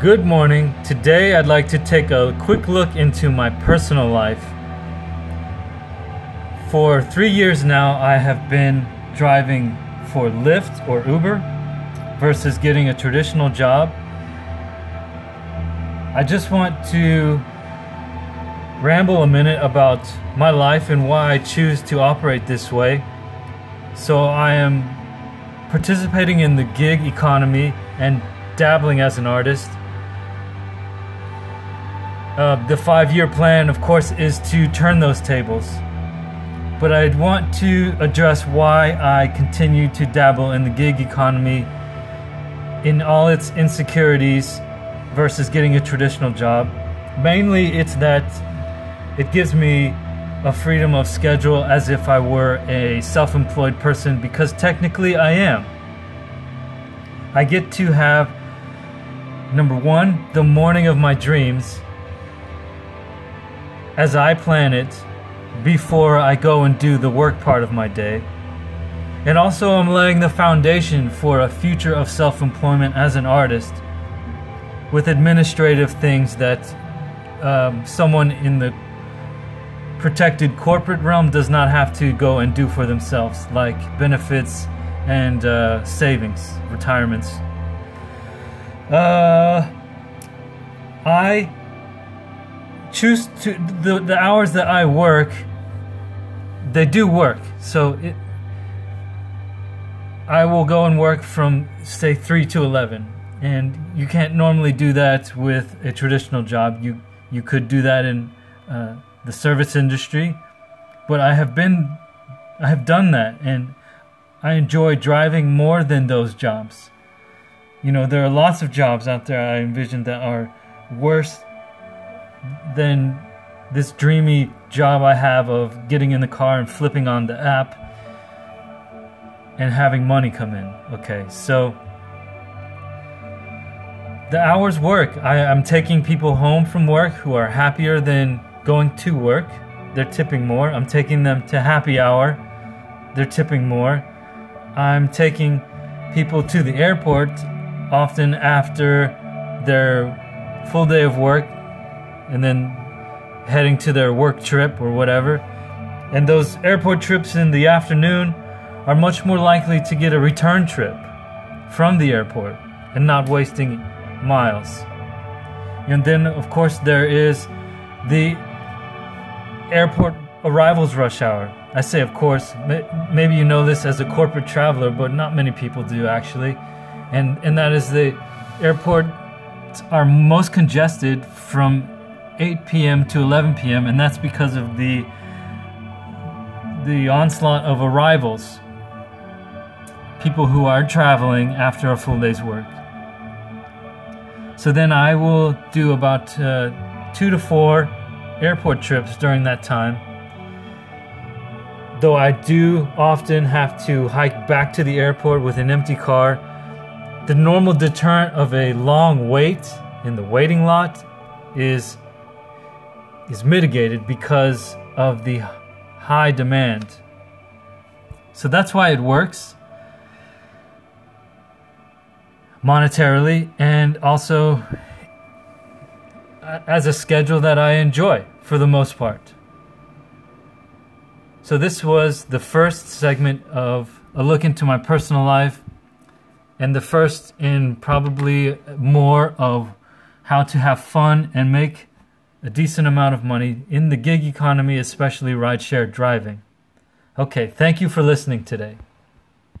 Good morning. Today I'd like to take a quick look into my personal life. For three years now, I have been driving for Lyft or Uber versus getting a traditional job. I just want to ramble a minute about my life and why I choose to operate this way. So, I am participating in the gig economy and dabbling as an artist. Uh, the five year plan, of course, is to turn those tables. But I'd want to address why I continue to dabble in the gig economy in all its insecurities versus getting a traditional job. Mainly, it's that it gives me a freedom of schedule as if I were a self employed person because technically I am. I get to have, number one, the morning of my dreams as I plan it before I go and do the work part of my day. And also, I'm laying the foundation for a future of self employment as an artist with administrative things that um, someone in the protected corporate realm does not have to go and do for themselves, like benefits and uh, savings, retirements. Uh, I choose to the the hours that I work. They do work, so it. I will go and work from say three to eleven, and you can't normally do that with a traditional job. You you could do that in uh, the service industry, but I have been, I have done that, and I enjoy driving more than those jobs. You know, there are lots of jobs out there I envision that are worse than this dreamy job I have of getting in the car and flipping on the app and having money come in. Okay, so the hours work. I, am taking people home from work who are happier than going to work. They're tipping more. I'm taking them to happy hour. They're tipping more. I'm taking people to the airport often after their full day of work and then heading to their work trip or whatever. And those airport trips in the afternoon are much more likely to get a return trip from the airport and not wasting miles. And then, of course, there is the airport arrivals rush hour. I say, of course, maybe you know this as a corporate traveler, but not many people do actually. And, and that is the airport are most congested from 8 p.m. to 11 p.m., and that's because of the the onslaught of arrivals. People who are traveling after a full day's work. So then I will do about uh, two to four airport trips during that time. Though I do often have to hike back to the airport with an empty car, the normal deterrent of a long wait in the waiting lot is is mitigated because of the high demand. So that's why it works monetarily and also as a schedule that I enjoy for the most part. So, this was the first segment of a look into my personal life, and the first in probably more of how to have fun and make a decent amount of money in the gig economy, especially rideshare driving. Okay, thank you for listening today.